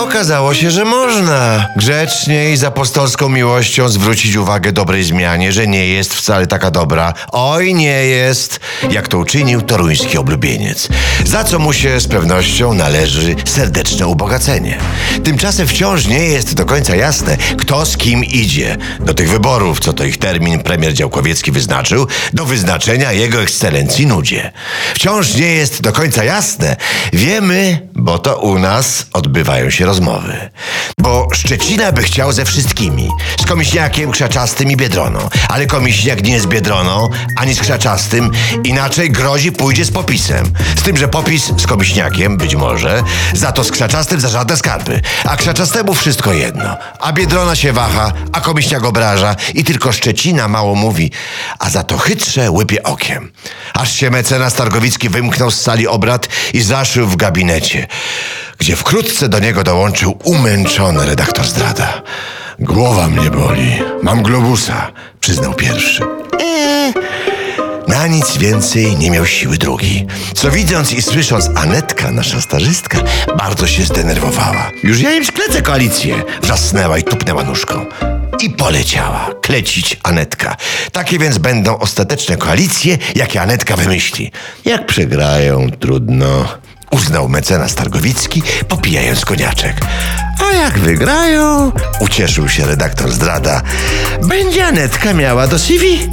Okazało się, że można grzecznie i z apostolską miłością zwrócić uwagę dobrej zmianie, że nie jest wcale taka dobra. Oj, nie jest, jak to uczynił toruński oblubieniec. Za co mu się z pewnością należy serdeczne ubogacenie. Tymczasem wciąż nie jest do końca jasne, kto z kim idzie. Do tych wyborów, co to ich termin premier Działkowiecki wyznaczył, do wyznaczenia jego ekscelencji nudzie. Wciąż nie jest do końca jasne. Wiemy, bo to u nas odbywają się rozmowy. Bo Szczecina by chciał ze wszystkimi. Z Komiśniakiem, Krzaczastym i Biedroną. Ale Komiśniak nie z Biedroną, ani z Krzaczastym. Inaczej grozi pójdzie z popisem. Z tym, że popis z Komiśniakiem, być może, za to z Krzaczastym za żadne skarby. A Krzaczastemu wszystko jedno. A Biedrona się waha, a Komiśniak obraża i tylko Szczecina mało mówi, a za to chytrze łypie okiem. Aż się mecenas Targowicki wymknął z sali obrad i zaszył w gabinecie, gdzie wkrótce do niego dołączył umęczony redaktor zdrada. Głowa mnie boli, mam globusa, przyznał pierwszy. Eee, na nic więcej nie miał siły drugi. Co widząc i słysząc Anetka, nasza starzystka, bardzo się zdenerwowała. Już ja im sklecę koalicję. Wrzasnęła i tupnęła nóżką. I poleciała klecić Anetka. Takie więc będą ostateczne koalicje, jakie Anetka wymyśli. Jak przegrają, trudno. Uznał mecenas Targowicki, popijając koniaczek. A jak wygrają, ucieszył się redaktor zdrada, będzie Anetka miała do CV.